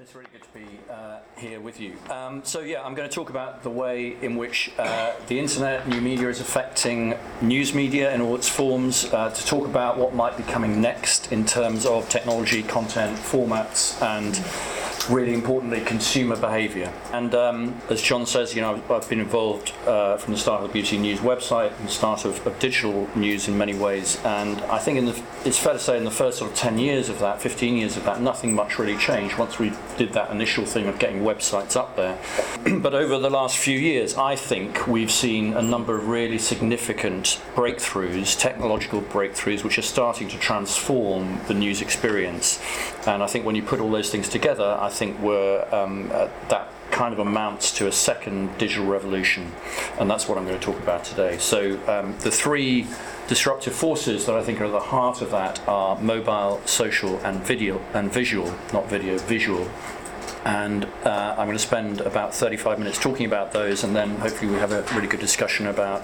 It's really good to be uh, here with you. Um, so, yeah, I'm going to talk about the way in which uh, the internet, new media, is affecting news media in all its forms, uh, to talk about what might be coming next in terms of technology, content, formats, and really importantly, consumer behaviour. And um, as John says, you know, I've been involved uh, from the start of the BBC News website and the start of, of, digital news in many ways. And I think the, it's fair to say in the first sort of 10 years of that, 15 years of that, nothing much really changed once we did that initial thing of getting websites up there. but over the last few years, I think we've seen a number of really significant breakthroughs, technological breakthroughs, which are starting to transform the news experience. And I think when you put all those things together, I think we're um, uh, that kind of amounts to a second digital revolution, and that's what I'm going to talk about today. So um, the three disruptive forces that I think are at the heart of that are mobile, social, and video and visual, not video, visual. And uh, I'm going to spend about 35 minutes talking about those, and then hopefully we have a really good discussion about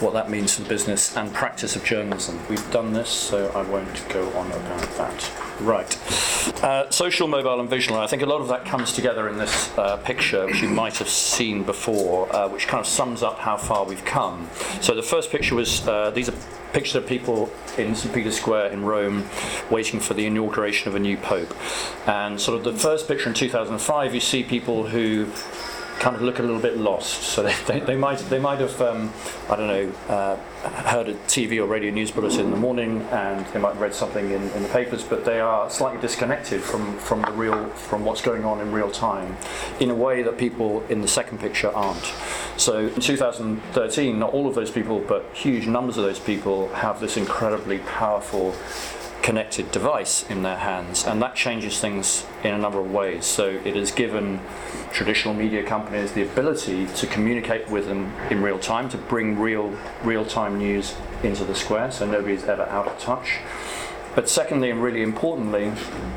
what that means for the business and practice of journalism. We've done this, so I won't go on about that. Right. Uh, social, mobile, and visual. I think a lot of that comes together in this uh, picture, which you might have seen before, uh, which kind of sums up how far we've come. So the first picture was uh, these are pictures of people in St. Peter's Square in Rome waiting for the inauguration of a new pope. And sort of the first picture in 2005, you see people who kind of look a little bit lost. So they, they, they might they might have um, I don't know uh, heard a TV or radio news bulletin in the morning, and they might have read something in, in the papers, but they are slightly disconnected from from the real from what's going on in real time, in a way that people in the second picture aren't. So in 2013, not all of those people, but huge numbers of those people have this incredibly powerful connected device in their hands, and that changes things in a number of ways. So it has given traditional media companies the ability to communicate with them in real time, to bring real real time news into the square, so nobody's ever out of touch. But secondly, and really importantly,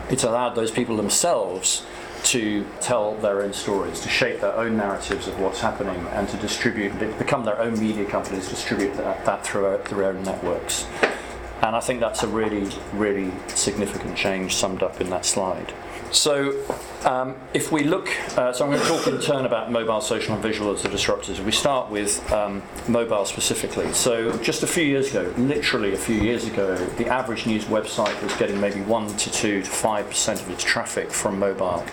it's allowed those people themselves to tell their own stories, to shape their own narratives of what's happening, and to distribute, become their own media companies, distribute that, that through, their own networks. And I think that's a really, really significant change summed up in that slide. So, um, if we look, uh, so I'm going to talk in turn about mobile, social, and visual as the disruptors. We start with um, mobile specifically. So, just a few years ago, literally a few years ago, the average news website was getting maybe 1 to 2 to 5% of its traffic from mobile.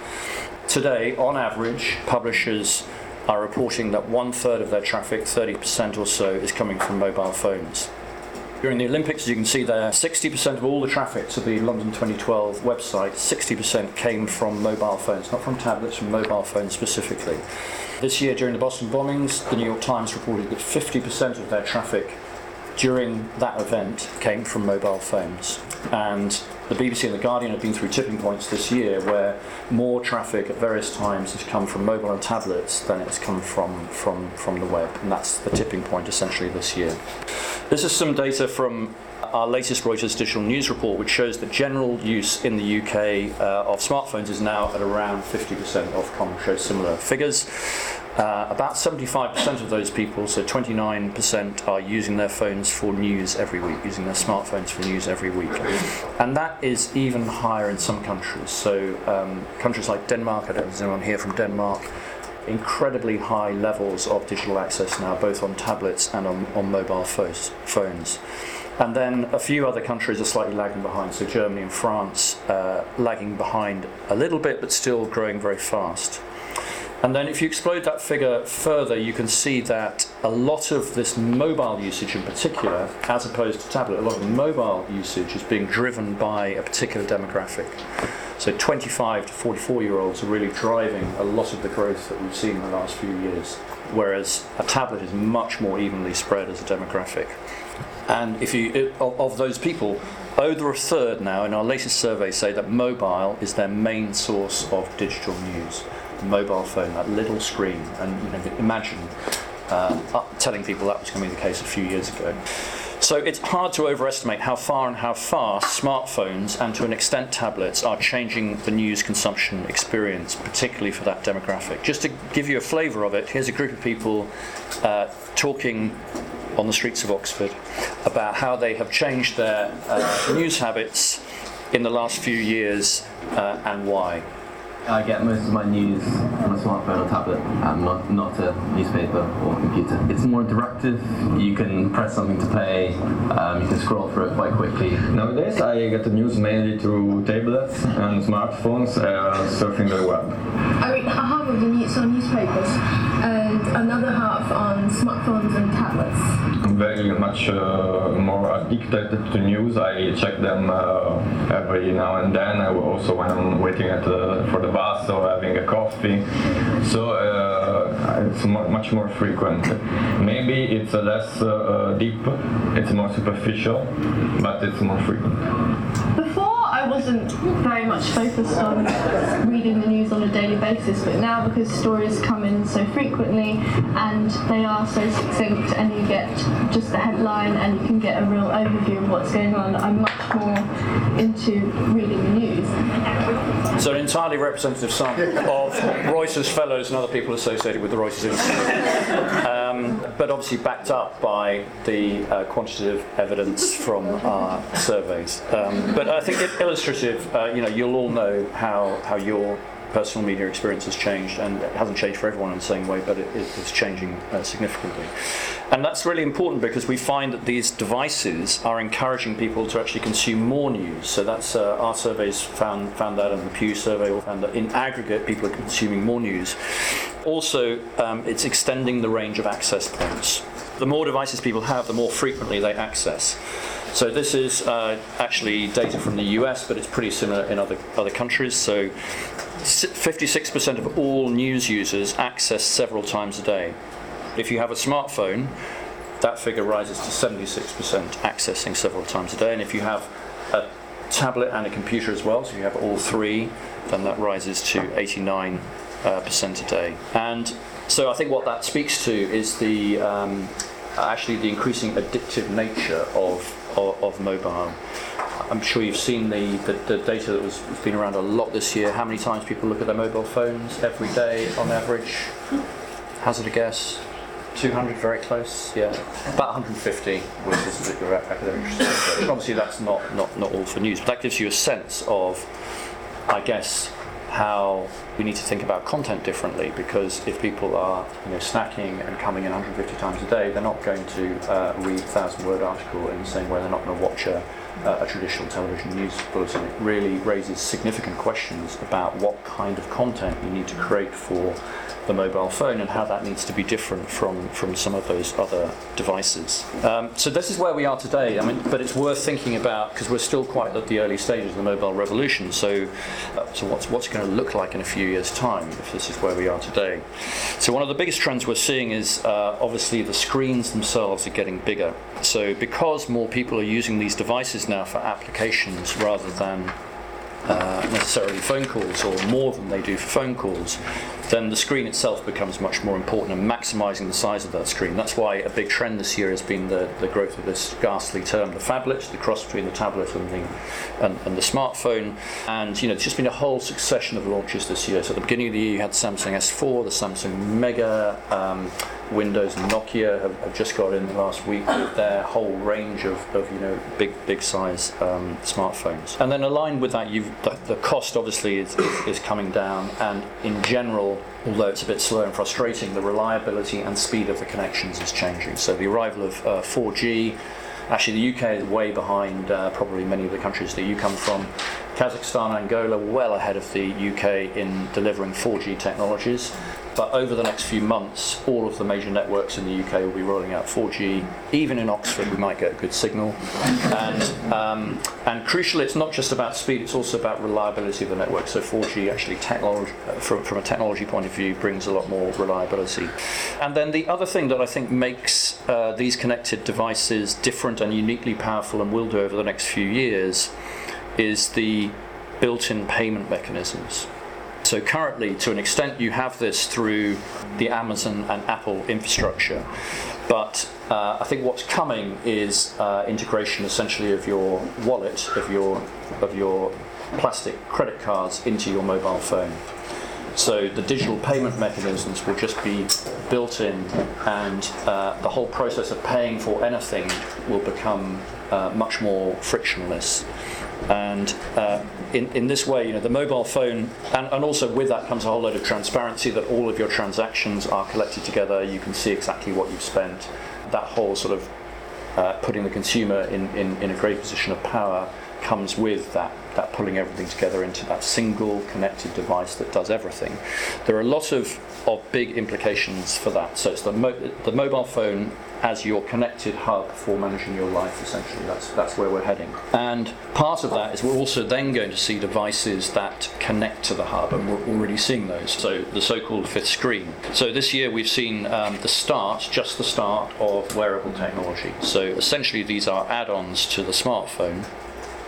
Today, on average, publishers are reporting that one third of their traffic, 30% or so, is coming from mobile phones. During the Olympics, as you can see there, 60% of all the traffic to the London 2012 website, 60% came from mobile phones, not from tablets, from mobile phones specifically. This year, during the Boston bombings, the New York Times reported that 50% of their traffic during that event came from mobile phones. And the BBC and the Guardian have been through tipping points this year where more traffic at various times has come from mobile and tablets than it's come from, from, from the web. And that's the tipping point essentially this year. This is some data from our latest Reuters digital news report, which shows that general use in the UK uh, of smartphones is now at around 50% Ofcom, shows similar figures. Uh, about 75% of those people, so 29%, are using their phones for news every week, using their smartphones for news every week. And that is even higher in some countries. So, um, countries like Denmark, I don't know if there's anyone here from Denmark, incredibly high levels of digital access now, both on tablets and on, on mobile phones. phones. And then a few other countries are slightly lagging behind, so Germany and France uh, lagging behind a little bit, but still growing very fast. And then if you explode that figure further, you can see that a lot of this mobile usage in particular, as opposed to tablet, a lot of mobile usage is being driven by a particular demographic. So 25 to 44 year olds are really driving a lot of the growth that we've seen in the last few years, whereas a tablet is much more evenly spread as a demographic. And if you of, of those people, over a third now in our latest survey say that mobile is their main source of digital news. Mobile phone, that little screen, and you know, imagine uh, telling people that was going to be the case a few years ago. So it's hard to overestimate how far and how fast smartphones and to an extent tablets are changing the news consumption experience, particularly for that demographic. Just to give you a flavour of it, here's a group of people uh, talking on the streets of Oxford about how they have changed their uh, news habits in the last few years uh, and why. I get most of my news on a smartphone or tablet, um, not, not a newspaper or computer. It's more interactive. You can press something to play. Um, you can scroll through it quite quickly. Nowadays, I get the news mainly through tablets and smartphones, uh, surfing the web. I read half of the news on newspapers and another half on smartphones and tablets. Very much uh, more addicted to news. I check them uh, every now and then. I also when I'm waiting at the, for the bus or having a coffee. So uh, it's much more frequent. Maybe it's uh, less uh, deep. It's more superficial, but it's more frequent. Before, I wasn't very much focused on reading the news on a daily basis, but now because stories come in so frequently and they are so succinct, and you get just the headline and you can get a real overview of what's going on, I'm much more into reading the news. So an entirely representative sample of Reuters fellows and other people associated with the Reuters Institute. Um, but obviously backed up by the uh, quantitative evidence from our surveys. Um, but I think it illustrative, uh, you know, you'll all know how, how your personal media experience has changed, and it hasn't changed for everyone in the same way, but it, it's changing uh, significantly. And that's really important because we find that these devices are encouraging people to actually consume more news. So that's uh, our surveys found found that, and the Pew survey all found that in aggregate, people are consuming more news. Also, um, it's extending the range of access points. The more devices people have, the more frequently they access. So this is uh, actually data from the US, but it's pretty similar in other other countries. So 56% of all news users access several times a day. If you have a smartphone, that figure rises to 76% accessing several times a day. And if you have a tablet and a computer as well, so you have all three, then that rises to 89% uh, a day. And so I think what that speaks to is the um, Uh, actually the increasing addictive nature of, of, of mobile. I'm sure you've seen the, the, the data that was been around a lot this year. How many times people look at their mobile phones every day on average? Hazard a guess? 200, very close. Yeah, about 150 was this particular academic. Obviously, that's not, not, not all for news, but that gives you a sense of, I guess, how we need to think about content differently because if people are you know, snacking and coming in 150 times a day, they're not going to uh, read a thousand word article in the same way. They're not going to watch a, uh, a traditional television news bulletin. It really raises significant questions about what kind of content you need to create for the mobile phone and how that needs to be different from, from some of those other devices. Um, so this is where we are today. I mean, but it's worth thinking about because we're still quite at the early stages of the mobile revolution. So, uh, so what's what's going to look like in a few years' time if this is where we are today? So one of the biggest trends we're seeing is uh, obviously the screens themselves are getting bigger. So because more people are using these devices now for applications rather than uh, necessarily phone calls or more than they do for phone calls, then the screen itself becomes much more important and maximizing the size of that screen. That's why a big trend this year has been the, the growth of this ghastly term, the phablet, the cross between the tablet and the, and, and the smartphone. And you know, it's just been a whole succession of launches this year. So at the beginning of the year, you had Samsung S4, the Samsung Mega. Um, Windows and Nokia have, have, just got in the last week with their whole range of, of you know big big size um, smartphones. And then aligned with that, you've the, the cost obviously is, is, is coming down, and in general, although it's a bit slow and frustrating, the reliability and speed of the connections is changing. So the arrival of uh, 4G. Actually, the UK is way behind uh, probably many of the countries that you come from. Kazakhstan and Angola well ahead of the UK in delivering 4G technologies. But over the next few months, all of the major networks in the UK will be rolling out 4G. Even in Oxford, we might get a good signal. And, um, and crucially, it's not just about speed, it's also about reliability of the network. So 4G actually, technology, from, from a technology point of view, brings a lot more reliability. And then the other thing that I think makes uh, these connected devices different and uniquely powerful and will do over the next few years is the built-in payment mechanisms. So currently, to an extent, you have this through the Amazon and Apple infrastructure. But uh, I think what's coming is uh, integration essentially of your wallet, of your, of your plastic credit cards into your mobile phone. So the digital payment mechanisms will just be built in, and uh, the whole process of paying for anything will become uh, much more frictionless. And uh, in, in this way, you know, the mobile phone, and, and also with that comes a whole load of transparency that all of your transactions are collected together. You can see exactly what you've spent. That whole sort of uh, putting the consumer in, in, in a great position of power comes with that, that pulling everything together into that single connected device that does everything. There are a lot of, of big implications for that. So it's the, mo- the mobile phone as your connected hub for managing your life, essentially. That's, that's where we're heading. And part of that is we're also then going to see devices that connect to the hub, and we're already seeing those. So the so called fifth screen. So this year we've seen um, the start, just the start, of wearable technology. So essentially these are add ons to the smartphone.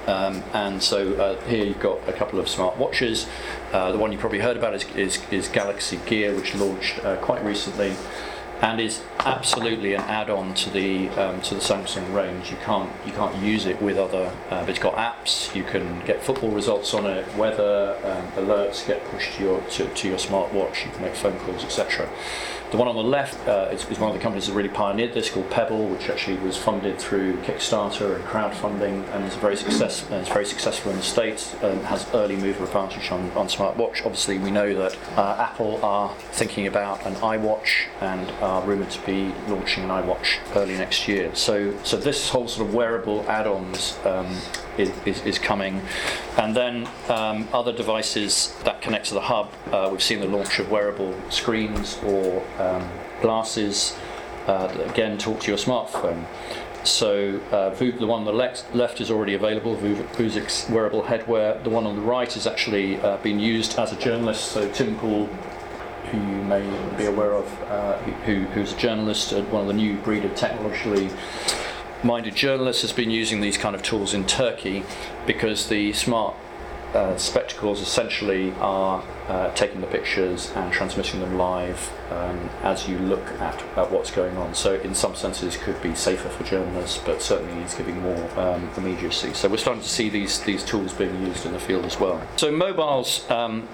Um, and so uh, here you've got a couple of smart watches. Uh, the one you probably heard about is, is, is Galaxy Gear, which launched uh, quite recently and is absolutely an add-on to the um, to the Samsung range. You can't you can't use it with other. Uh, it's got apps. You can get football results on it, weather um, alerts get pushed to your to, to your smartwatch. You can make phone calls, etc. The one on the left uh, is, is, one of the companies that really pioneered this, called Pebble, which actually was funded through Kickstarter and crowdfunding, and is very success. Uh, very successful in the states. and has early mover advantage on, on smartwatch. Obviously, we know that uh, Apple are thinking about an iWatch and are rumored to be launching an iWatch early next year. So, so this whole sort of wearable add-ons um, is, is, coming, and then um, other devices that connect to the hub. Uh, we've seen the launch of wearable screens or um, glasses uh, that again talk to your smartphone. So uh, the one on the left, left is already available, Vuzix wearable headwear. The one on the right is actually uh, being used as a journalist. So Tim Pool who you may be aware of, uh, who, who's a journalist, uh, one of the new breed of technologically minded journalists, has been using these kind of tools in Turkey because the smart uh, spectacles essentially are uh, taking the pictures and transmitting them live um, as you look at, at what's going on. So, in some senses, could be safer for journalists, but certainly is giving more um, immediacy. So, we're starting to see these these tools being used in the field as well. So, mobiles um,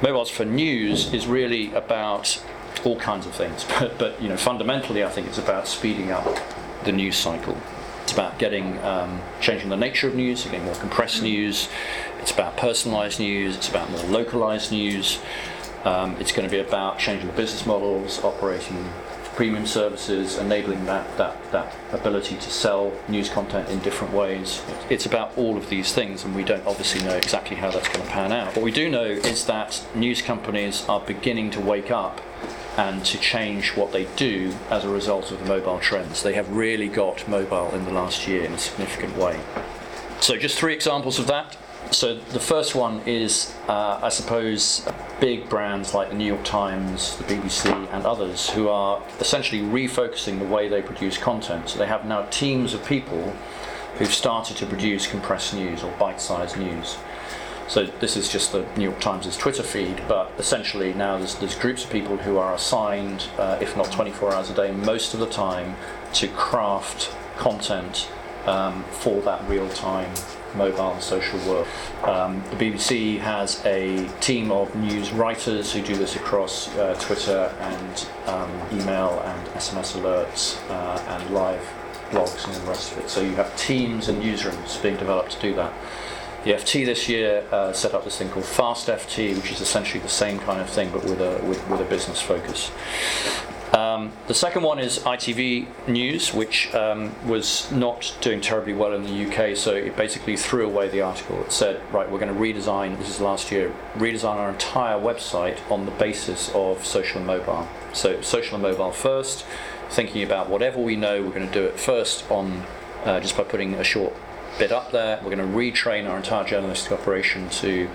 mobiles for news is really about all kinds of things, but, but you know, fundamentally, I think it's about speeding up the news cycle. It's about getting um, changing the nature of news, getting more compressed news. It's about personalised news. It's about more localised news. Um, it's going to be about changing the business models, operating premium services, enabling that, that, that ability to sell news content in different ways. It's about all of these things, and we don't obviously know exactly how that's going to pan out. What we do know is that news companies are beginning to wake up and to change what they do as a result of the mobile trends. They have really got mobile in the last year in a significant way. So, just three examples of that. So the first one is, uh, I suppose, big brands like the New York Times, the BBC, and others who are essentially refocusing the way they produce content. So they have now teams of people who've started to produce compressed news or bite-sized news. So this is just the New York Times' Twitter feed, but essentially now there's, there's groups of people who are assigned, uh, if not 24 hours a day, most of the time, to craft content um, for that real-time mobile and social world. Um, the BBC has a team of news writers who do this across uh, Twitter and um, email and SMS alerts uh, and live blogs and the rest of it. So you have teams and newsrooms being developed to do that. The FT this year uh, set up this thing called Fast FT, which is essentially the same kind of thing but with a with, with a business focus. Um, the second one is ITV News, which um, was not doing terribly well in the UK, so it basically threw away the article. It said, right, we're going to redesign, this is last year, redesign our entire website on the basis of social and mobile. So, social and mobile first, thinking about whatever we know, we're going to do it first on uh, just by putting a short bit up there. We're going to retrain our entire journalistic operation to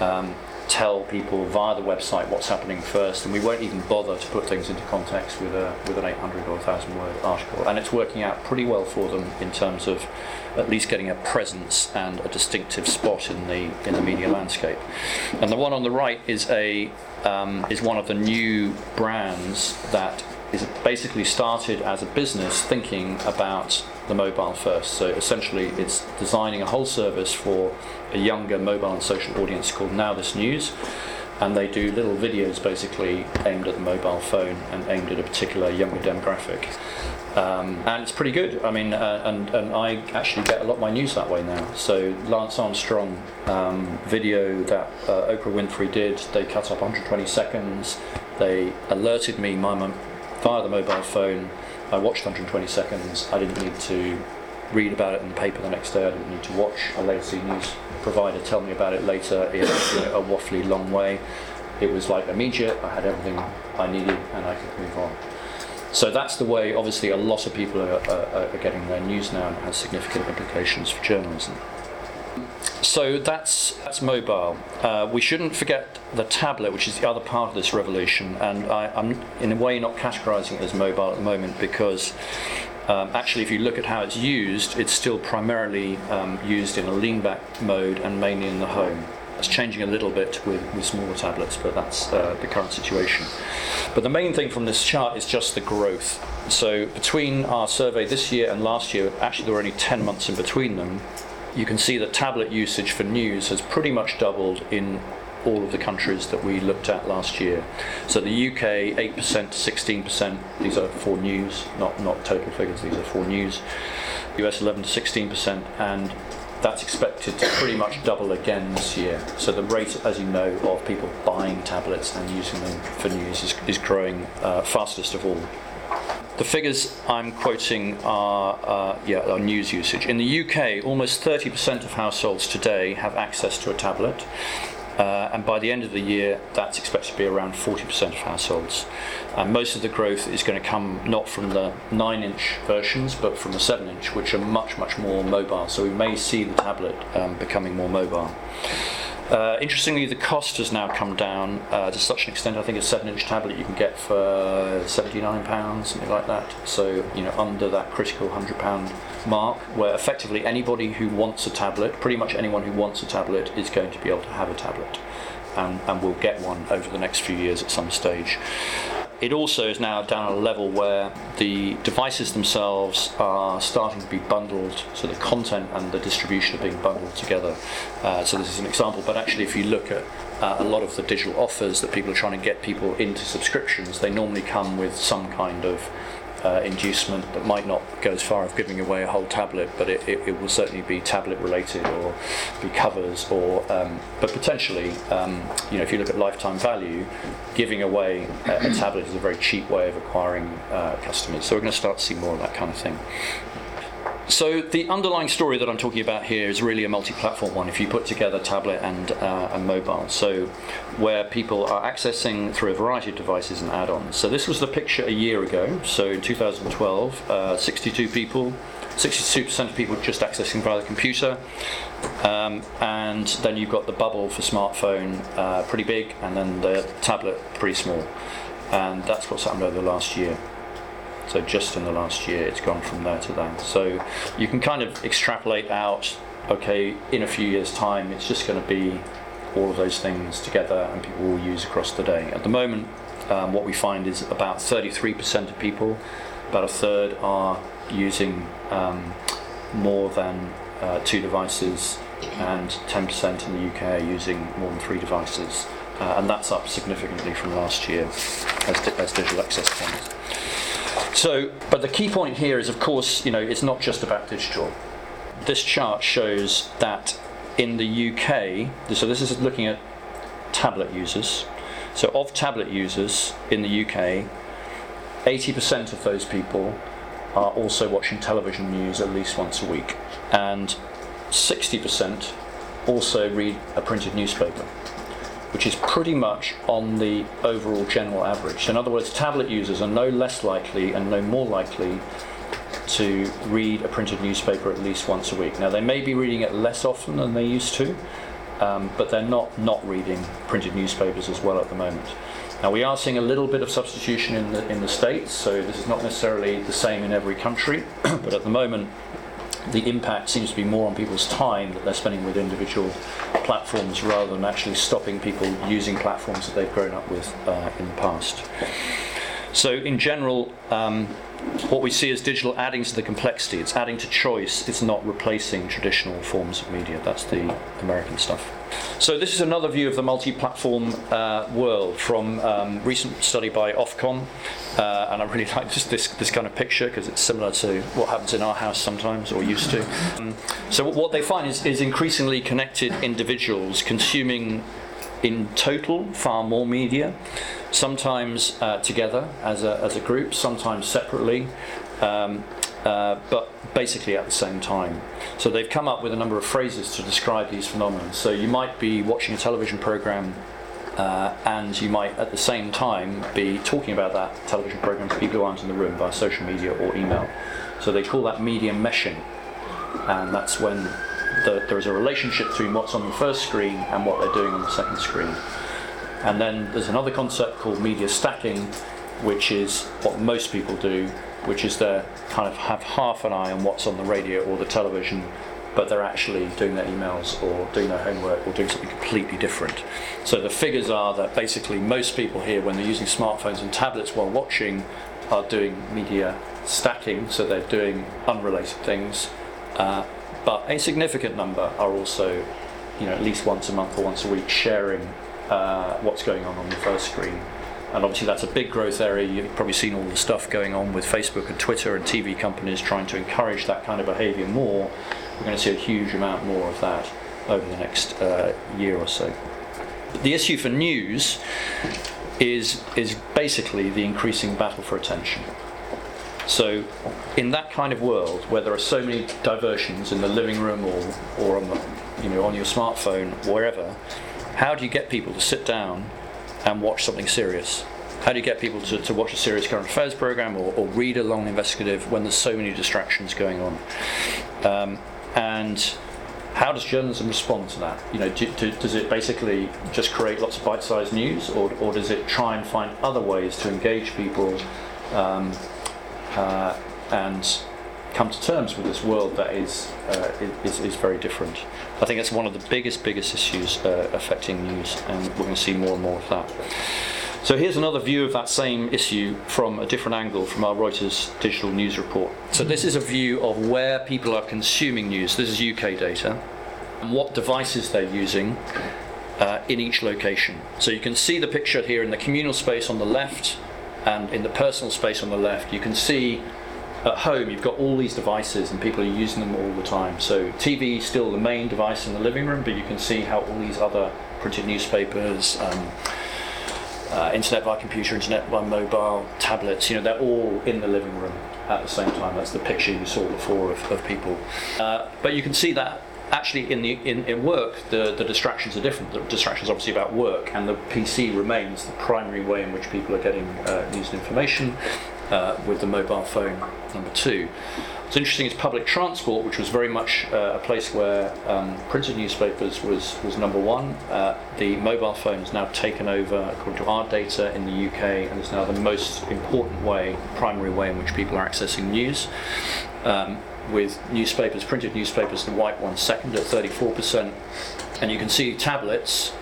um, tell people via the website what's happening first, and we won't even bother to put things into context with a with an 800 or 1,000 word article. And it's working out pretty well for them in terms of at least getting a presence and a distinctive spot in the in the media landscape. And the one on the right is a um, is one of the new brands that is basically started as a business thinking about the mobile first. So essentially, it's designing a whole service for a younger mobile and social audience called Now This News. and they do little videos basically aimed at the mobile phone and aimed at a particular younger demographic. Um, and it's pretty good. I mean, uh, and, and I actually get a lot of my news that way now. So Lance Armstrong um, video that uh, Oprah Winfrey did, they cut up 120 seconds. They alerted me my, my, via the mobile phone. I watched 120 seconds. I didn't need to read about it in the paper the next day. I didn't need to watch a legacy news provider tell me about it later in a waffly long way. It was like immediate. I had everything I needed, and I could move on. So that's the way, obviously, a lot of people are, are, are getting their news now and it has significant implications for journalism. So that's, that's mobile. Uh, we shouldn't forget the tablet, which is the other part of this revolution. And I, am in a way not categorizing it as mobile at the moment because um, actually, if you look at how it's used, it's still primarily um, used in a lean back mode and mainly in the home. It's changing a little bit with, with smaller tablets, but that's uh, the current situation. But the main thing from this chart is just the growth. So between our survey this year and last year, actually there were only 10 months in between them, you can see that tablet usage for news has pretty much doubled in all of the countries that we looked at last year. So the UK, 8% to 16%, these are for news, not, not total figures, these are for news. US 11 to 16%, and that's expected to pretty much double again this year. So the rate, as you know, of people buying tablets and using them for news is, is growing uh, fastest of all. The figures I'm quoting are, uh, yeah, are news usage. In the UK, almost 30% of households today have access to a tablet. Uh, and by the end of the year, that's expected to be around 40% of households. And most of the growth is going to come not from the 9 inch versions, but from the 7 inch, which are much, much more mobile. So we may see the tablet um, becoming more mobile. Uh, interestingly, the cost has now come down uh, to such an extent. I think a seven-inch tablet you can get for seventy-nine pounds, something like that. So you know, under that critical hundred-pound mark, where effectively anybody who wants a tablet, pretty much anyone who wants a tablet, is going to be able to have a tablet, and and will get one over the next few years at some stage it also is now down at a level where the devices themselves are starting to be bundled, so the content and the distribution are being bundled together. Uh, so this is an example, but actually, if you look at uh, a lot of the digital offers that people are trying to get people into subscriptions, they normally come with some kind of uh, inducement that might not go as far as giving away a whole tablet, but it, it, it will certainly be tablet related or be covers or, um, but potentially, um, you know, if you look at lifetime value, giving away a, a tablet is a very cheap way of acquiring uh, customers. So we're going to start to see more of that kind of thing. So the underlying story that I'm talking about here is really a multi-platform one. If you put together tablet and uh, and mobile, so where people are accessing through a variety of devices and add-ons. So this was the picture a year ago. So in 2012, uh, 62 people, 62% of people just accessing via the computer, um, and then you've got the bubble for smartphone, uh, pretty big, and then the tablet pretty small, and that's what's happened over the last year. So just in the last year, it's gone from there to there. So you can kind of extrapolate out. Okay, in a few years' time, it's just going to be all of those things together, and people will use across the day. At the moment, um, what we find is about 33% of people, about a third, are using um, more than uh, two devices, and 10% in the UK are using more than three devices. Uh, and that's up significantly from last year as, di- as digital access points. So, but the key point here is, of course, you know, it's not just about digital. This chart shows that in the UK, so this is looking at tablet users. So, of tablet users in the UK, 80% of those people are also watching television news at least once a week, and 60% also read a printed newspaper which is pretty much on the overall general average. So in other words, tablet users are no less likely and no more likely to read a printed newspaper at least once a week. Now, they may be reading it less often than they used to, um, but they're not not reading printed newspapers as well at the moment. Now, we are seeing a little bit of substitution in the, in the States, so this is not necessarily the same in every country, but at the moment, the impact seems to be more on people's time that they're spending with individual platforms rather than actually stopping people using platforms that they've grown up with uh, in the past. So in general, um, what we see is digital adding to the complexity. It's adding to choice. It's not replacing traditional forms of media. That's the American stuff. So this is another view of the multi-platform uh, world from um, recent study by Ofcom, uh, and I really like this, this, this kind of picture because it's similar to what happens in our house sometimes or used to. Um, so what they find is, is increasingly connected individuals consuming in total far more media, sometimes uh, together as a, as a group, sometimes separately, um, uh, but basically at the same time. So they've come up with a number of phrases to describe these phenomena. So you might be watching a television program. Uh, and you might at the same time be talking about that television program to people who aren't in the room via social media or email. So they call that media meshing, and that's when the, there is a relationship between what's on the first screen and what they're doing on the second screen. And then there's another concept called media stacking, which is what most people do, which is they kind of have half an eye on what's on the radio or the television, but they're actually doing their emails or doing their homework or doing something completely different. So the figures are that basically most people here, when they're using smartphones and tablets while watching, are doing media stacking, so they're doing unrelated things. Uh, but a significant number are also, you know, at least once a month or once a week sharing uh, what's going on on the first screen. And obviously, that's a big growth area. You've probably seen all the stuff going on with Facebook and Twitter and TV companies trying to encourage that kind of behavior more. We're going to see a huge amount more of that over the next uh, year or so. The issue for news is, is basically the increasing battle for attention. So, in that kind of world where there are so many diversions in the living room or, or on, the, you know, on your smartphone, wherever, how do you get people to sit down and watch something serious? How do you get people to, to watch a serious current affairs program or, or read a long investigative when there's so many distractions going on? Um, and how does journalism respond to that? You know, do, do, does it basically just create lots of bite-sized news, or, or does it try and find other ways to engage people um, uh, and come to terms with this world that is, uh, is, is very different. I think it's one of the biggest, biggest issues uh, affecting news, and we're going to see more and more of that. So here's another view of that same issue from a different angle from our Reuters digital news report. So this is a view of where people are consuming news. This is UK data, and what devices they're using uh, in each location. So you can see the picture here in the communal space on the left, and in the personal space on the left. You can see at home you've got all these devices and people are using them all the time. So TV is still the main device in the living room, but you can see how all these other printed newspapers, um, uh, internet by computer, internet by mobile, tablets, you know, they're all in the living room at the same time. That's the picture you saw before of, of people. Uh, but you can see that actually in the in, in work the, the distractions are different. The distractions obviously about work and the PC remains the primary way in which people are getting uh, news and information uh, with the mobile phone number two. What's interesting is public transport, which was very much uh, a place where um, printed newspapers was, was number one. Uh, the mobile phone has now taken over, according to our data in the UK, and is now the most important way, primary way in which people are accessing news. Um, with newspapers, printed newspapers, the white one second at 34%, and you can see tablets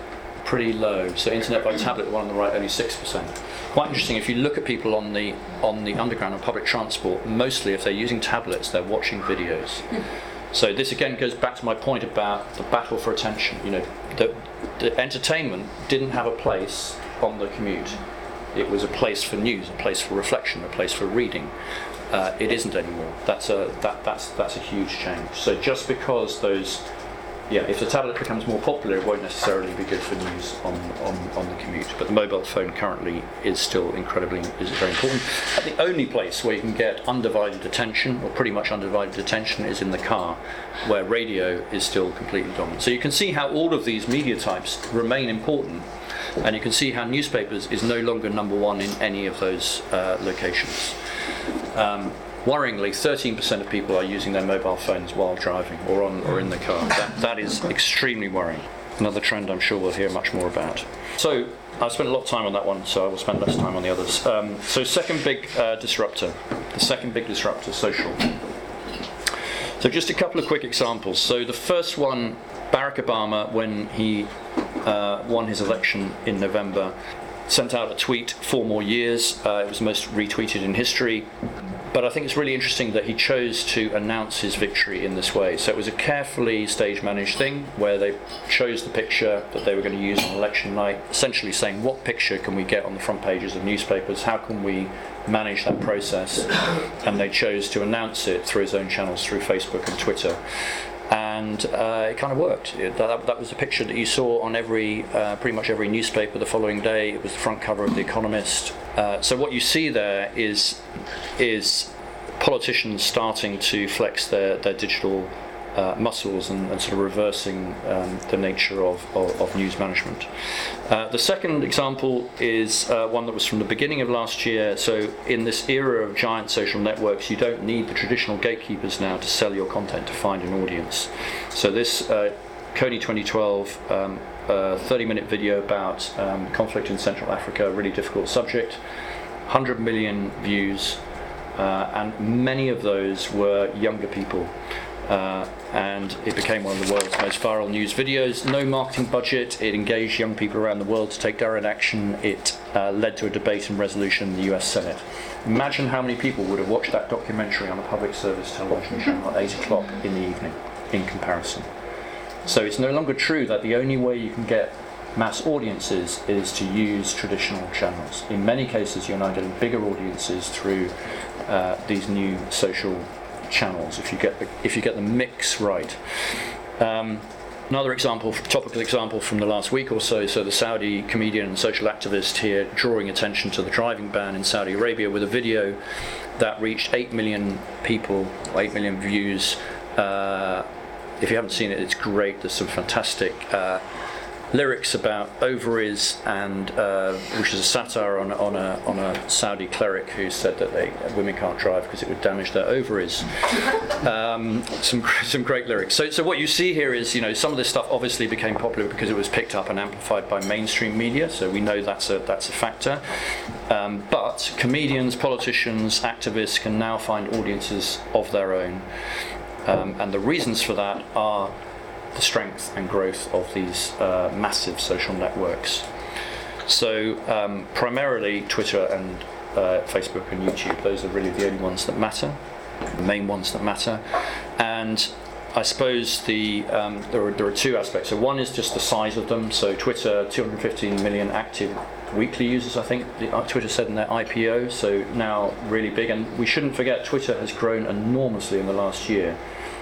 pretty low. So internet by tablet, one on the right, only 6% quite interesting if you look at people on the on the underground and public transport mostly if they're using tablets they're watching videos. So this again goes back to my point about the battle for attention. You know the, the entertainment didn't have a place on the commute. It was a place for news a place for reflection a place for reading. Uh, it isn't anymore. That's a that that's that's a huge change. So just because those yeah, if the tablet becomes more popular, it won't necessarily be good for news on, on, on the commute. But the mobile phone currently is still incredibly is very important. And the only place where you can get undivided attention, or pretty much undivided attention, is in the car, where radio is still completely dominant. So you can see how all of these media types remain important, and you can see how newspapers is no longer number one in any of those uh, locations. Um, worryingly, 13% of people are using their mobile phones while driving or on or in the car. That, that is extremely worrying. Another trend I'm sure we'll hear much more about. So I've spent a lot of time on that one, so I will spend less time on the others. Um, so second big uh, disruptor, the second big disruptor, social. So just a couple of quick examples. So the first one, Barack Obama, when he uh, won his election in November, sent out a tweet four more years. Uh, it was the most retweeted in history. But I think it's really interesting that he chose to announce his victory in this way. So it was a carefully stage managed thing where they chose the picture that they were going to use on election night, essentially saying, what picture can we get on the front pages of newspapers? How can we manage that process? And they chose to announce it through his own channels, through Facebook and Twitter and uh, it kind of worked. It, that, that, was the picture that you saw on every, uh, pretty much every newspaper the following day. It was the front cover of The Economist. Uh, so what you see there is is politicians starting to flex their, their digital uh, muscles and, and, sort of reversing um, the nature of, of, of news management. Uh, the second example is uh, one that was from the beginning of last year. So, in this era of giant social networks, you don't need the traditional gatekeepers now to sell your content to find an audience. So, this uh, Kony 2012 um, 30 minute video about um, conflict in Central Africa, a really difficult subject, 100 million views. Uh, and many of those were younger people. Uh, and it became one of the world's most viral news videos. No marketing budget, it engaged young people around the world to take direct action. It uh, led to a debate and resolution in the US Senate. Imagine how many people would have watched that documentary on a public service television channel at 8 o'clock in the evening, in comparison. So it's no longer true that the only way you can get mass audiences is to use traditional channels. In many cases, you're now getting bigger audiences through uh, these new social channels if you get the, if you get the mix right. Um, Another example, topical example from the last week or so. So the Saudi comedian and social activist here drawing attention to the driving ban in Saudi Arabia with a video that reached 8 million people, 8 million views. Uh, if you haven't seen it, it's great. There's some fantastic uh, lyrics about ovaries and uh, which is a satire on, on, a, on a Saudi cleric who said that they, women can't drive because it would damage their ovaries. Um, some some great lyrics. So so what you see here is you know some of this stuff obviously became popular because it was picked up and amplified by mainstream media. So we know that's a that's a factor. Um, but comedians, politicians, activists can now find audiences of their own. Um, and the reasons for that are the strength and growth of these uh, massive social networks. So, um, primarily Twitter and uh, Facebook and YouTube, those are really the only ones that matter, the main ones that matter. And I suppose the um, there, are, there are two aspects. So, one is just the size of them. So, Twitter, 215 million active weekly users, I think the, uh, Twitter said in their IPO, so now really big. And we shouldn't forget, Twitter has grown enormously in the last year.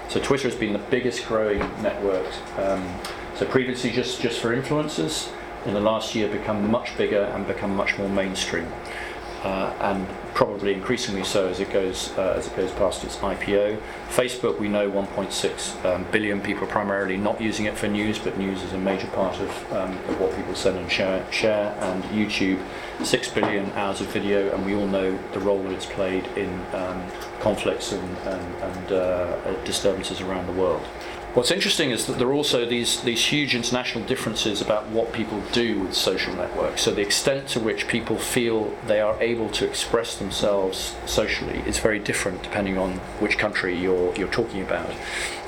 So Twitter has been the biggest growing network. Um, so previously just, just for influencers, in the last year become much bigger and become much more mainstream. Uh, and probably increasingly so as it goes uh, as it goes past its IPO. Facebook, we know 1.6 um, billion people primarily not using it for news, but news is a major part of, um, of what people send and share, share. And YouTube, 6 billion hours of video, and we all know the role that it's played in um, conflicts and, and, and uh, disturbances around the world. What's interesting is that there are also these, these huge international differences about what people do with social networks. So, the extent to which people feel they are able to express themselves socially is very different depending on which country you're, you're talking about.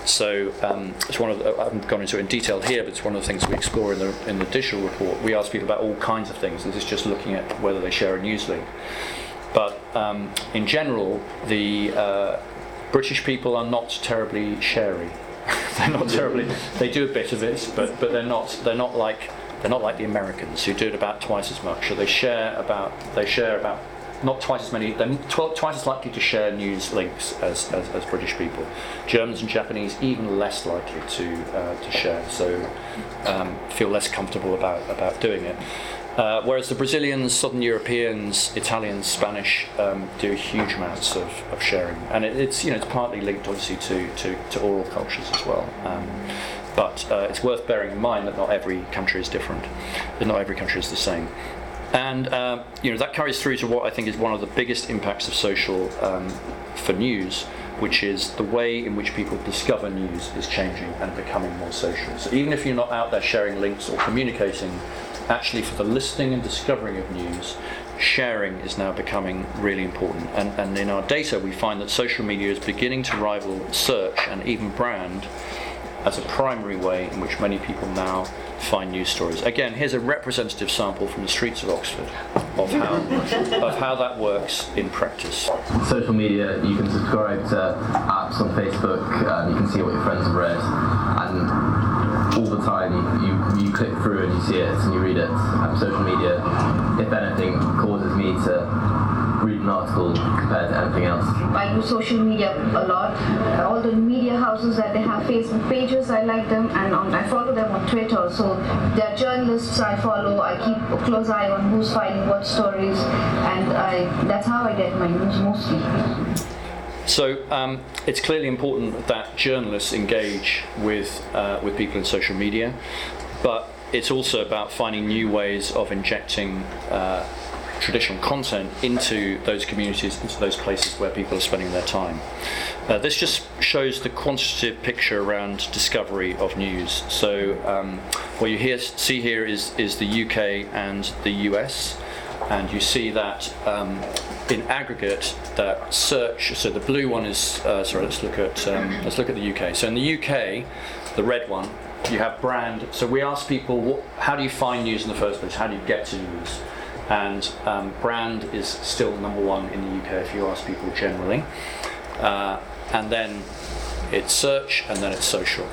So, um, it's one of the, I haven't gone into it in detail here, but it's one of the things we explore in the, in the digital report. We ask people about all kinds of things. This is just looking at whether they share a news link. But um, in general, the uh, British people are not terribly sharey. they're not terribly. They do a bit of it, but but they're not. They're not like they're not like the Americans who do it about twice as much. So they share about they share about not twice as many. They're tw- twice as likely to share news links as, as, as, British people. Germans and Japanese even less likely to uh, to share. So um, feel less comfortable about about doing it. Uh, whereas the Brazilians, Southern Europeans, Italians, Spanish um, do huge amounts of, of sharing, and it, it's you know it's partly linked obviously to, to, to oral cultures as well. Um, but uh, it's worth bearing in mind that not every country is different, that not every country is the same. And uh, you know that carries through to what I think is one of the biggest impacts of social um, for news, which is the way in which people discover news is changing and becoming more social. So even if you're not out there sharing links or communicating actually for the listening and discovering of news, sharing is now becoming really important. And, and in our data, we find that social media is beginning to rival search and even brand as a primary way in which many people now find news stories. Again, here's a representative sample from the streets of Oxford of how, of how that works in practice. Social media, you can subscribe to apps on Facebook, um, you can see what your friends have read, and all the time you, you click through and you see it and you read it. Um, social media, if anything, causes me to read an article compared to anything else. I use social media a lot. All the media houses that they have Facebook pages, I like them, and on, I follow them on Twitter. So they're journalists I follow. I keep a close eye on who's finding what stories, and I, that's how I get my news mostly. So um, it's clearly important that journalists engage with uh, with people in social media, but it's also about finding new ways of injecting uh, traditional content into those communities, into those places where people are spending their time. Uh, this just shows the quantitative picture around discovery of news. So um, what you hear, see here is, is the UK and the US, and you see that um, in aggregate that search. So the blue one is uh, sorry. Let's look at um, let's look at the UK. So in the UK, the red one, you have brand. So we ask people, what, how do you find news in the first place? How do you get to news? And um, brand is still number one in the UK if you ask people generally. Uh, and then it's search, and then it's social.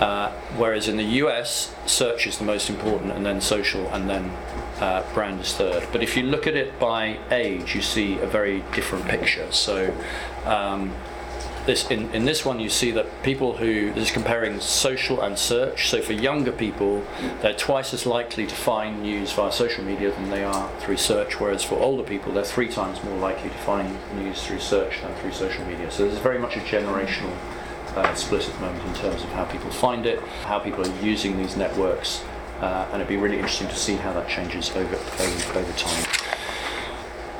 Uh, whereas in the US, search is the most important, and then social, and then uh, brand is third. But if you look at it by age, you see a very different picture. So um, this in, in this one you see that people who this is comparing social and search. So for younger people they're twice as likely to find news via social media than they are through search whereas for older people they're three times more likely to find news through search than through social media. So there's very much a generational uh, split at the moment in terms of how people find it how people are using these networks uh, and it'd be really interesting to see how that changes over, over, over time.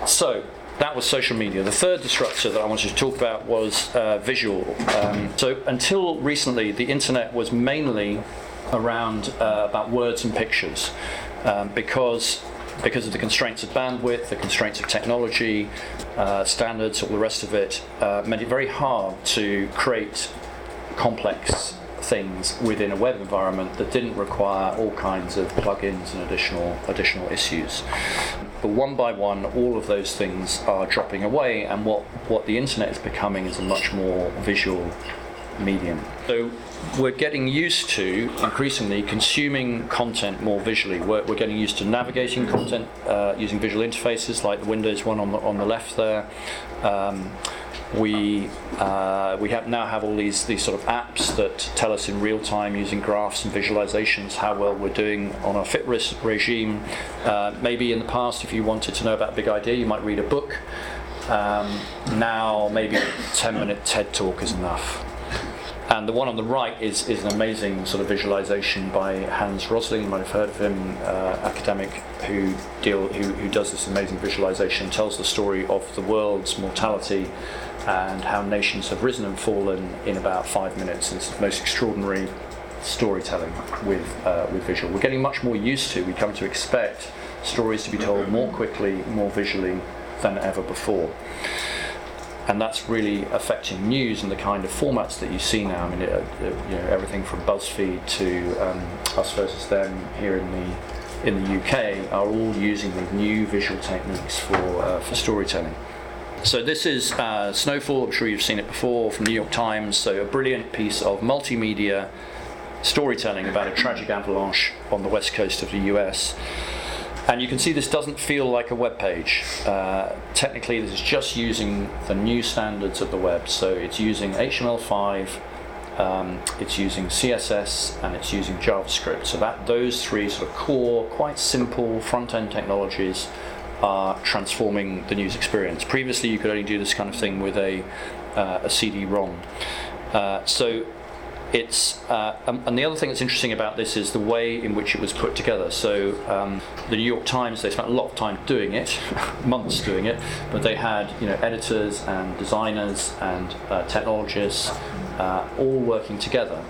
So that was social media. The third disruptor that I wanted to talk about was uh, visual. Um, so until recently, the internet was mainly around uh, about words and pictures, um, because because of the constraints of bandwidth, the constraints of technology, uh, standards, all the rest of it, uh, made it very hard to create complex things within a web environment that didn't require all kinds of plugins and additional additional issues. But one by one, all of those things are dropping away, and what, what the internet is becoming is a much more visual medium. So we're getting used to increasingly consuming content more visually. We're, we're getting used to navigating content uh, using visual interfaces like the Windows one on the, on the left there. Um, we uh, we have now have all these these sort of apps that tell us in real time using graphs and visualizations how well we're doing on our fit risk regime. Uh, maybe in the past, if you wanted to know about a big idea, you might read a book. Um, now, maybe a 10 minute TED talk is enough. And the one on the right is, is an amazing sort of visualization by Hans Rosling. You might have heard of him, uh, academic who deal who, who does this amazing visualization, tells the story of the world's mortality and how nations have risen and fallen in about five minutes. It's the most extraordinary storytelling with, uh, with visual. We're getting much more used to, we come to expect stories to be told more quickly, more visually than ever before. And that's really affecting news and the kind of formats that you see now. I mean, it, it, you know, everything from BuzzFeed to um, Us versus Them here in the in the UK are all using these new visual techniques for uh, for storytelling. So this is uh, Snowfall. I'm sure you've seen it before from New York Times. So a brilliant piece of multimedia storytelling about a tragic avalanche on the west coast of the US. And you can see this doesn't feel like a web page. Uh, technically, this is just using the new standards of the web. So it's using HTML5, um, it's using CSS, and it's using JavaScript. So that those three sort of core, quite simple front-end technologies are transforming the news experience. Previously, you could only do this kind of thing with a, uh, a CD-ROM. Uh, so it's uh, um, and the other thing that's interesting about this is the way in which it was put together. So um, the New York Times they spent a lot of time doing it, months doing it, but they had you know editors and designers and uh, technologists uh, all working together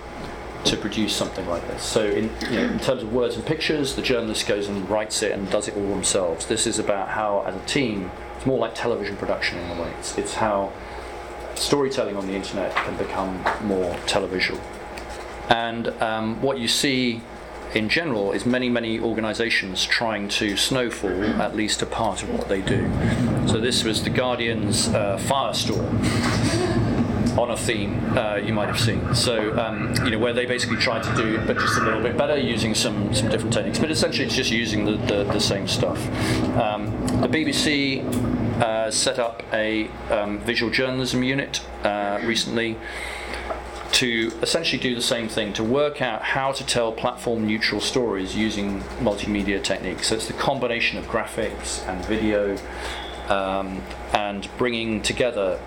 to produce something like this. So, in, you know, in terms of words and pictures, the journalist goes and writes it and does it all themselves. This is about how, as a team, it's more like television production in a way. It's, it's how storytelling on the internet can become more televisual. And um, what you see in general is many, many organisations trying to snowfall at least a part of what they do. So this was the Guardian's uh, Firestorm on a theme uh, you might have seen. So um, you know where they basically try to do it, but just a little bit better using some some different techniques. But essentially, it's just using the the, the same stuff. Um, the BBC uh, set up a um, visual journalism unit uh, recently to essentially do the same thing to work out how to tell platform neutral stories using multimedia techniques. So it's the combination of graphics and video um, and bringing together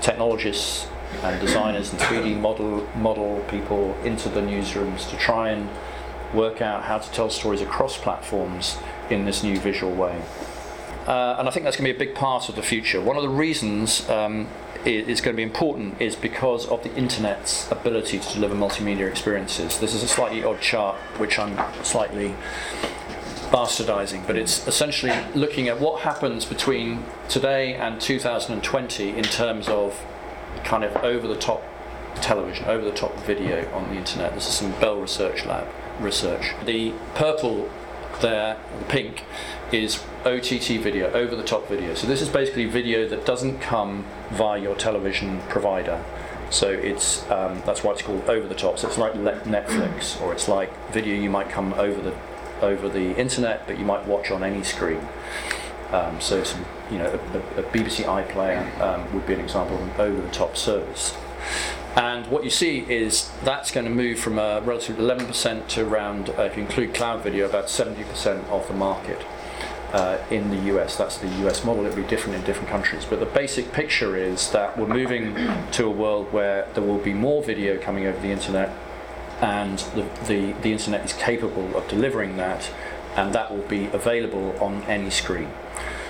technologists and designers and 3D model model people into the newsrooms to try and work out how to tell stories across platforms in this new visual way. Uh, and I think that's going to be a big part of the future. One of the reasons um, it is going to be important is because of the internet's ability to deliver multimedia experiences. This is a slightly odd chart, which I'm slightly bastardizing, but it's essentially looking at what happens between today and 2020 in terms of kind of over the top television, over the top video on the internet. This is some Bell Research Lab research. The purple there, the pink, is OTT video, over the top video. So this is basically video that doesn't come via your television provider. So it's um, that's why it's called over the top. So it's like Netflix, or it's like video you might come over the over the internet, but you might watch on any screen. Um, so some, you know, a, a BBC iPlayer um, would be an example of an over-the-top service. And what you see is that's going to move from a relative 11% to around, uh, if you include cloud video, about 70% of the market uh, in the US. That's the US model. It'll be different in different countries. But the basic picture is that we're moving to a world where there will be more video coming over the internet, and the, the, the internet is capable of delivering that, and that will be available on any screen.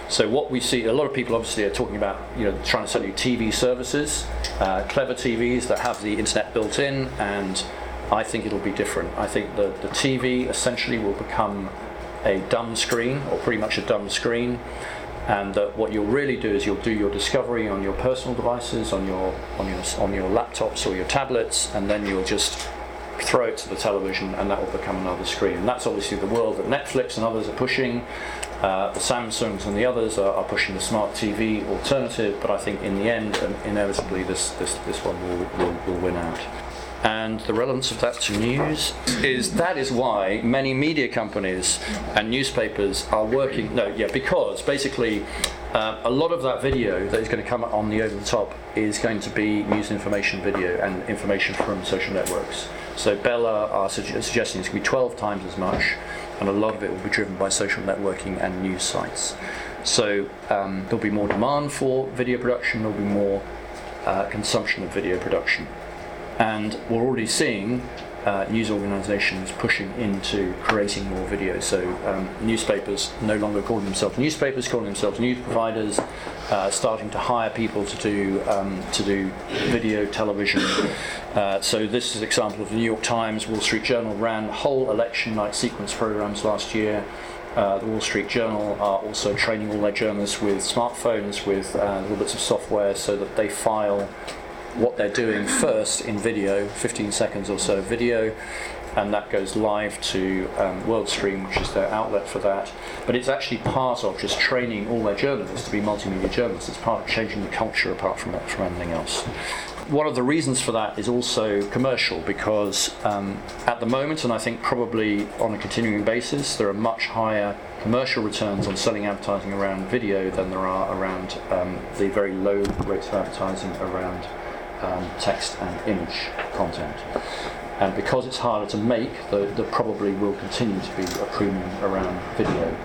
So what we see, a lot of people obviously are talking about, you know, trying to sell you TV services, uh, clever TVs that have the internet built in, and I think it'll be different. I think the, the TV essentially will become a dumb screen, or pretty much a dumb screen, and that what you'll really do is you'll do your discovery on your personal devices, on your on your on your laptops or your tablets, and then you'll just throw it to the television, and that will become another screen. And that's obviously the world that Netflix and others are pushing. Uh, the Samsungs and the others are, are, pushing the smart TV alternative, but I think in the end, um, inevitably, this, this, this one will, will, will win out. And the relevance of that to news is that is why many media companies and newspapers are working. No, yeah, because basically uh, a lot of that video that is going to come on the over the top is going to be news information video and information from social networks. So Bella are suggesting it's going to be 12 times as much and a lot of it will be driven by social networking and news sites. So um, there'll be more demand for video production, there'll be more uh, consumption of video production. And we're already seeing uh, news organisations pushing into creating more video. So um, newspapers no longer calling themselves newspapers, calling themselves news providers, uh, starting to hire people to do um, to do video, television. Uh, so this is an example of the New York Times, Wall Street Journal ran whole election night sequence programs last year. Uh, the Wall Street Journal are also training all their journalists with smartphones with uh, little bits of software so that they file what they're doing first in video, 15 seconds or so video, and that goes live to um, WorldStream, which is their outlet for that. But it's actually part of just training all their journalists to be multimedia journalists. It's part of changing the culture apart from, from anything else. One of the reasons for that is also commercial because um, at the moment, and I think probably on a continuing basis, there are much higher commercial returns on selling advertising around video than there are around um, the very low rates of advertising around um, text and image content. And because it's harder to make, there, probably will continue to be a premium around video.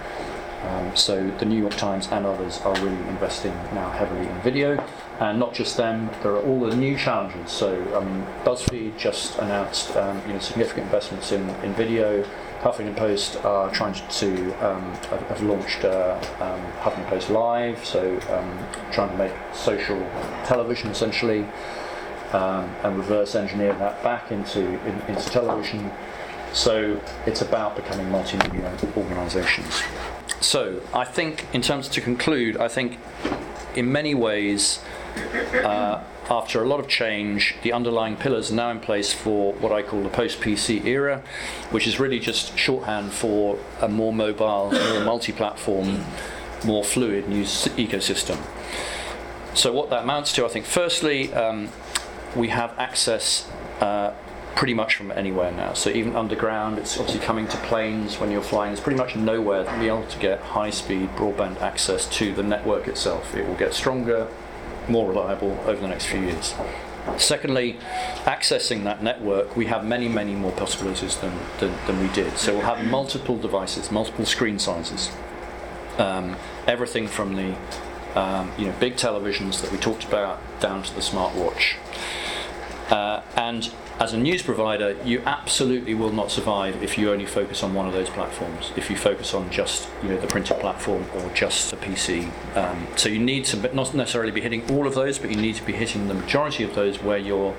Um, so the New York Times and others are really investing now heavily in video, and not just them. There are all the new challenges. So I mean, BuzzFeed just announced um, you know significant investments in, in video. Huffington Post are trying to um, have launched uh, um, Huffington Post Live, so um, trying to make social television essentially um, and reverse engineer that back into, in, into television. So it's about becoming multimedia organisations. So I think, in terms to conclude, I think in many ways, uh, after a lot of change, the underlying pillars are now in place for what I call the post PC era, which is really just shorthand for a more mobile, more multi platform, more fluid news ecosystem. So, what that amounts to, I think, firstly, um, we have access. Uh, pretty much from anywhere now. So even underground, it's obviously coming to planes when you're flying. It's pretty much nowhere to be able to get high-speed broadband access to the network itself. It will get stronger, more reliable over the next few years. Secondly, accessing that network, we have many, many more possibilities than, than, than we did. So we'll have multiple devices, multiple screen sizes. Um, everything from the um, you know, big televisions that we talked about down to the smartwatch. Uh, and as a news provider, you absolutely will not survive if you only focus on one of those platforms. If you focus on just you know the printed platform or just the PC, um, so you need to not necessarily be hitting all of those, but you need to be hitting the majority of those where your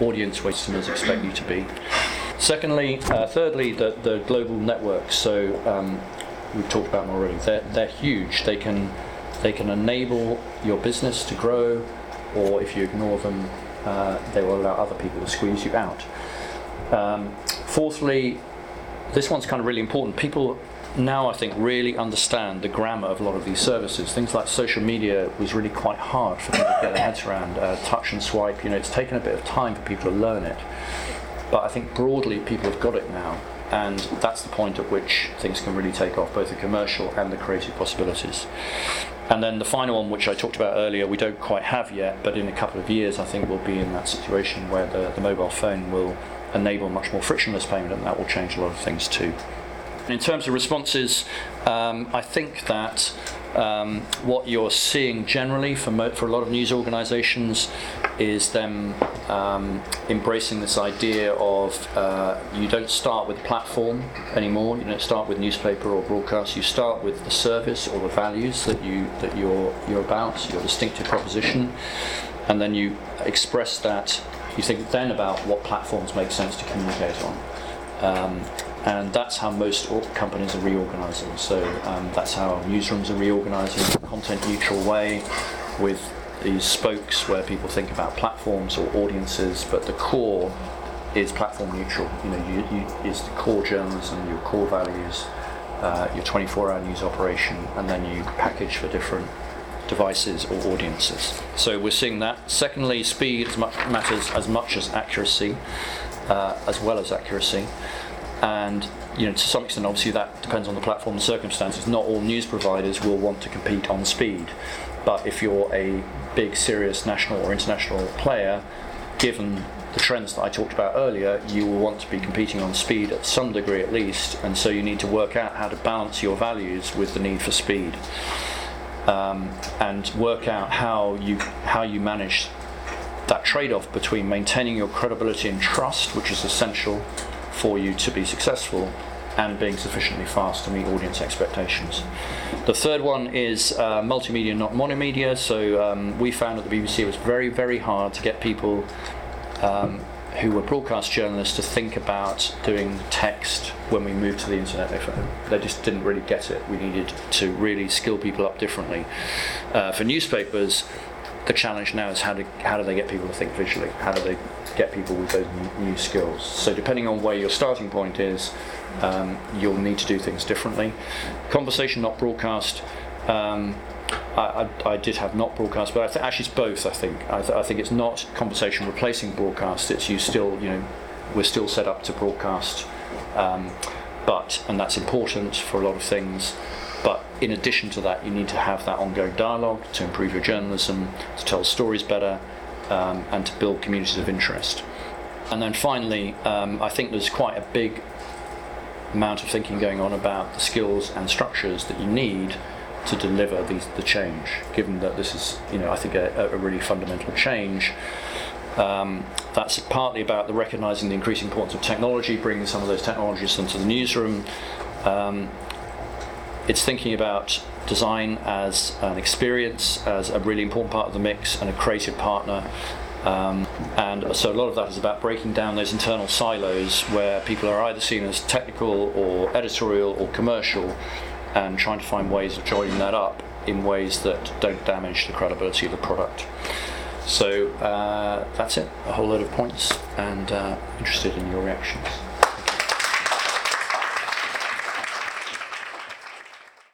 audience customers expect you to be. Secondly, uh, thirdly, the, the global networks. So um, we've talked about them already. They're, they're huge. They can they can enable your business to grow, or if you ignore them, uh, they will allow other people to squeeze you out. Um, fourthly, this one's kind of really important. People now, I think, really understand the grammar of a lot of these services. Things like social media was really quite hard for people to get their heads around. Uh, touch and swipe, you know, it's taken a bit of time for people to learn it. But I think broadly people have got it now, and that's the point at which things can really take off, both the commercial and the creative possibilities. And then the final one, which I talked about earlier, we don't quite have yet, but in a couple of years, I think we'll be in that situation where the, the mobile phone will enable much more frictionless payment, and that will change a lot of things too. In terms of responses, um, I think that um, what you're seeing generally for, mo- for a lot of news organisations is them um, embracing this idea of uh, you don't start with platform anymore. You don't start with newspaper or broadcast. You start with the service or the values that you that you're you're about, your distinctive proposition, and then you express that. You think then about what platforms make sense to communicate on. Um, and that's how most companies are reorganizing. So um, that's how newsrooms are reorganizing in a content neutral way with these spokes where people think about platforms or audiences, but the core is platform neutral. You know, you, you, is the core journalism, your core values, uh, your 24-hour news operation, and then you package for different devices or audiences. So we're seeing that. Secondly, speed matters as much as accuracy, uh, as well as accuracy and you know to some extent obviously that depends on the platform and circumstances. Not all news providers will want to compete on speed. But if you're a big serious national or international player given the trends that I talked about earlier you will want to be competing on speed at some degree at least. And so you need to work out how to balance your values with the need for speed. Um, and work out how you how you manage that trade-off between maintaining your credibility and trust which is essential for you to be successful and being sufficiently fast to meet audience expectations. The third one is uh, multimedia, not monomedia. So um, we found at the BBC it was very, very hard to get people um, who were broadcast journalists to think about doing text when we moved to the internet. They, just didn't really get it. We needed to really skill people up differently. Uh, for newspapers, the challenge now is how do, how do they get people to think visually? How do they get people with those new skills. So depending on where your starting point is, um, you'll need to do things differently. Conversation, not broadcast. Um, I, I, I, did have not broadcast, but th- actually it's both. I think I, th- I, think it's not conversation replacing broadcast. It's you still, you know, we're still set up to broadcast, um, but and that's important for a lot of things. But in addition to that, you need to have that ongoing dialogue to improve your journalism, to tell stories better, um, and to build communities of interest. And then finally, um, I think there's quite a big amount of thinking going on about the skills and structures that you need to deliver the change, given that this is, you know, I think a, a really fundamental change. Um, that's partly about the recognizing the increasing importance of technology, bringing some of those technologies into the newsroom. Um, it's thinking about design as an experience, as a really important part of the mix, and a creative partner. Um, and so a lot of that is about breaking down those internal silos where people are either seen as technical or editorial or commercial and trying to find ways of joining that up in ways that don't damage the credibility of the product. So uh, that's it. A whole load of points, and uh, interested in your reactions.